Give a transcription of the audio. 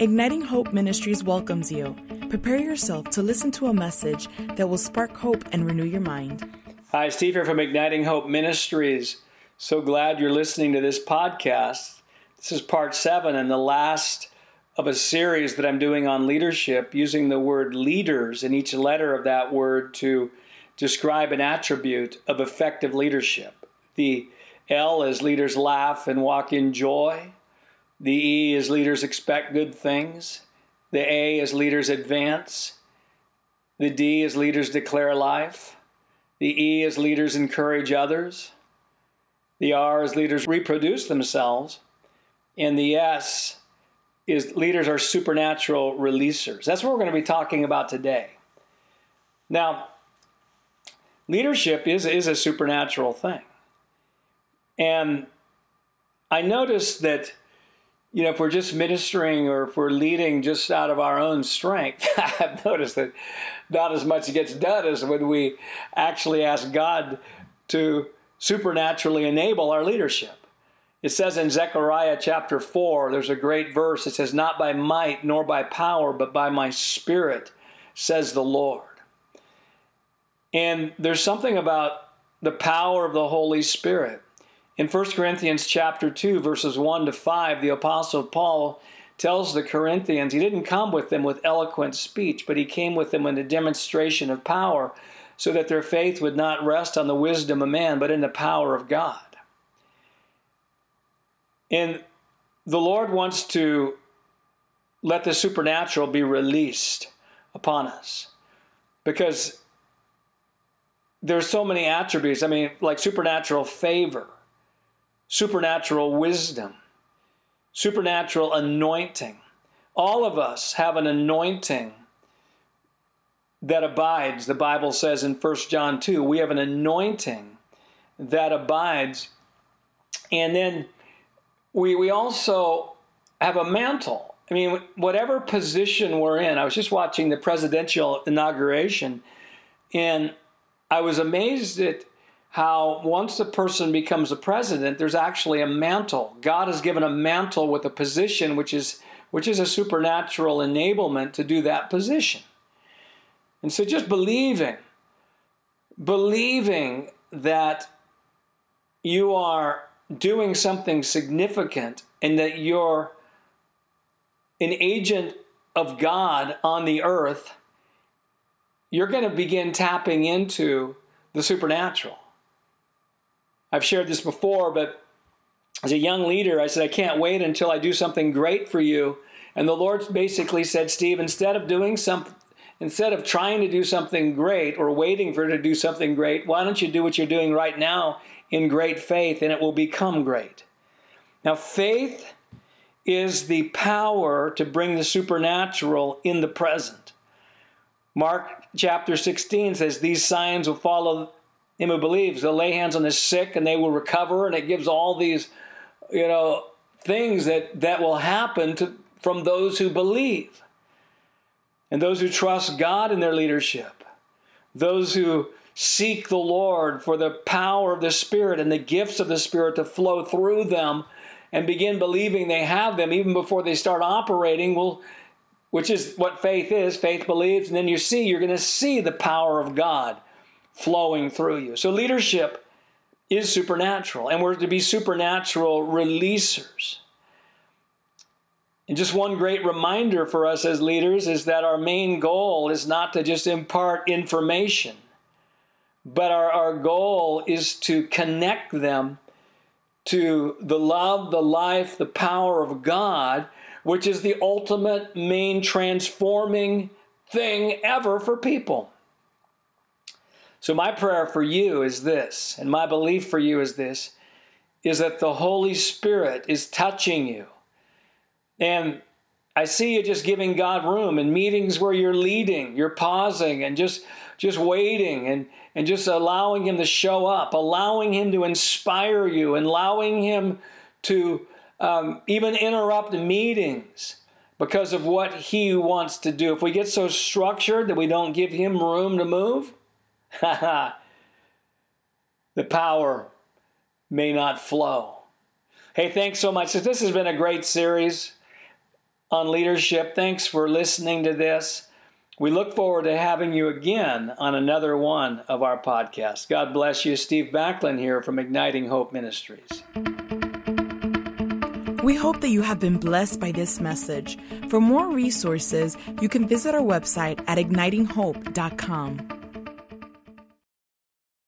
Igniting Hope Ministries welcomes you. Prepare yourself to listen to a message that will spark hope and renew your mind. Hi, Steve here from Igniting Hope Ministries. So glad you're listening to this podcast. This is part seven and the last of a series that I'm doing on leadership, using the word leaders in each letter of that word to describe an attribute of effective leadership. The L is leaders laugh and walk in joy. The E is leaders expect good things. The A is leaders advance. The D is leaders declare life. The E is leaders encourage others. The R is leaders reproduce themselves. And the S is leaders are supernatural releasers. That's what we're going to be talking about today. Now, leadership is, is a supernatural thing. And I noticed that you know, if we're just ministering or if we're leading just out of our own strength, I've noticed that not as much gets done as when we actually ask God to supernaturally enable our leadership. It says in Zechariah chapter 4, there's a great verse. It says, Not by might nor by power, but by my spirit, says the Lord. And there's something about the power of the Holy Spirit in 1 Corinthians chapter 2 verses 1 to 5, the apostle Paul tells the Corinthians he didn't come with them with eloquent speech, but he came with them in a demonstration of power so that their faith would not rest on the wisdom of man, but in the power of God. And the Lord wants to let the supernatural be released upon us because there's so many attributes. I mean, like supernatural favor supernatural wisdom, supernatural anointing. All of us have an anointing that abides. The Bible says in 1 John 2, we have an anointing that abides. And then we, we also have a mantle. I mean, whatever position we're in, I was just watching the presidential inauguration, and I was amazed at how once a person becomes a president, there's actually a mantle. God has given a mantle with a position which is which is a supernatural enablement to do that position. And so just believing, believing that you are doing something significant and that you're an agent of God on the earth, you're going to begin tapping into the supernatural. I've shared this before, but as a young leader, I said, I can't wait until I do something great for you. And the Lord basically said, Steve, instead of doing something, instead of trying to do something great or waiting for it to do something great, why don't you do what you're doing right now in great faith and it will become great? Now, faith is the power to bring the supernatural in the present. Mark chapter 16 says, These signs will follow him who believes. They'll lay hands on the sick and they will recover, and it gives all these, you know, things that, that will happen to, from those who believe. And those who trust God in their leadership. Those who seek the Lord for the power of the Spirit and the gifts of the Spirit to flow through them and begin believing they have them even before they start operating will which is what faith is faith believes and then you see you're going to see the power of god flowing through you. So leadership is supernatural, and we're to be supernatural releasers. And just one great reminder for us as leaders is that our main goal is not to just impart information, but our, our goal is to connect them to the love, the life, the power of God, which is the ultimate main transforming thing ever for people. So, my prayer for you is this, and my belief for you is this is that the Holy Spirit is touching you. And I see you just giving God room in meetings where you're leading, you're pausing and just just waiting and, and just allowing him to show up, allowing him to inspire you, and allowing him to um, even interrupt meetings because of what he wants to do. If we get so structured that we don't give him room to move, the power may not flow. Hey, thanks so much. This has been a great series. on leadership. Thanks for listening to this. We look forward to having you again on another one of our podcasts. God bless you. Steve Backlund here from Igniting Hope Ministries. We hope that you have been blessed by this message. For more resources, you can visit our website at ignitinghope.com.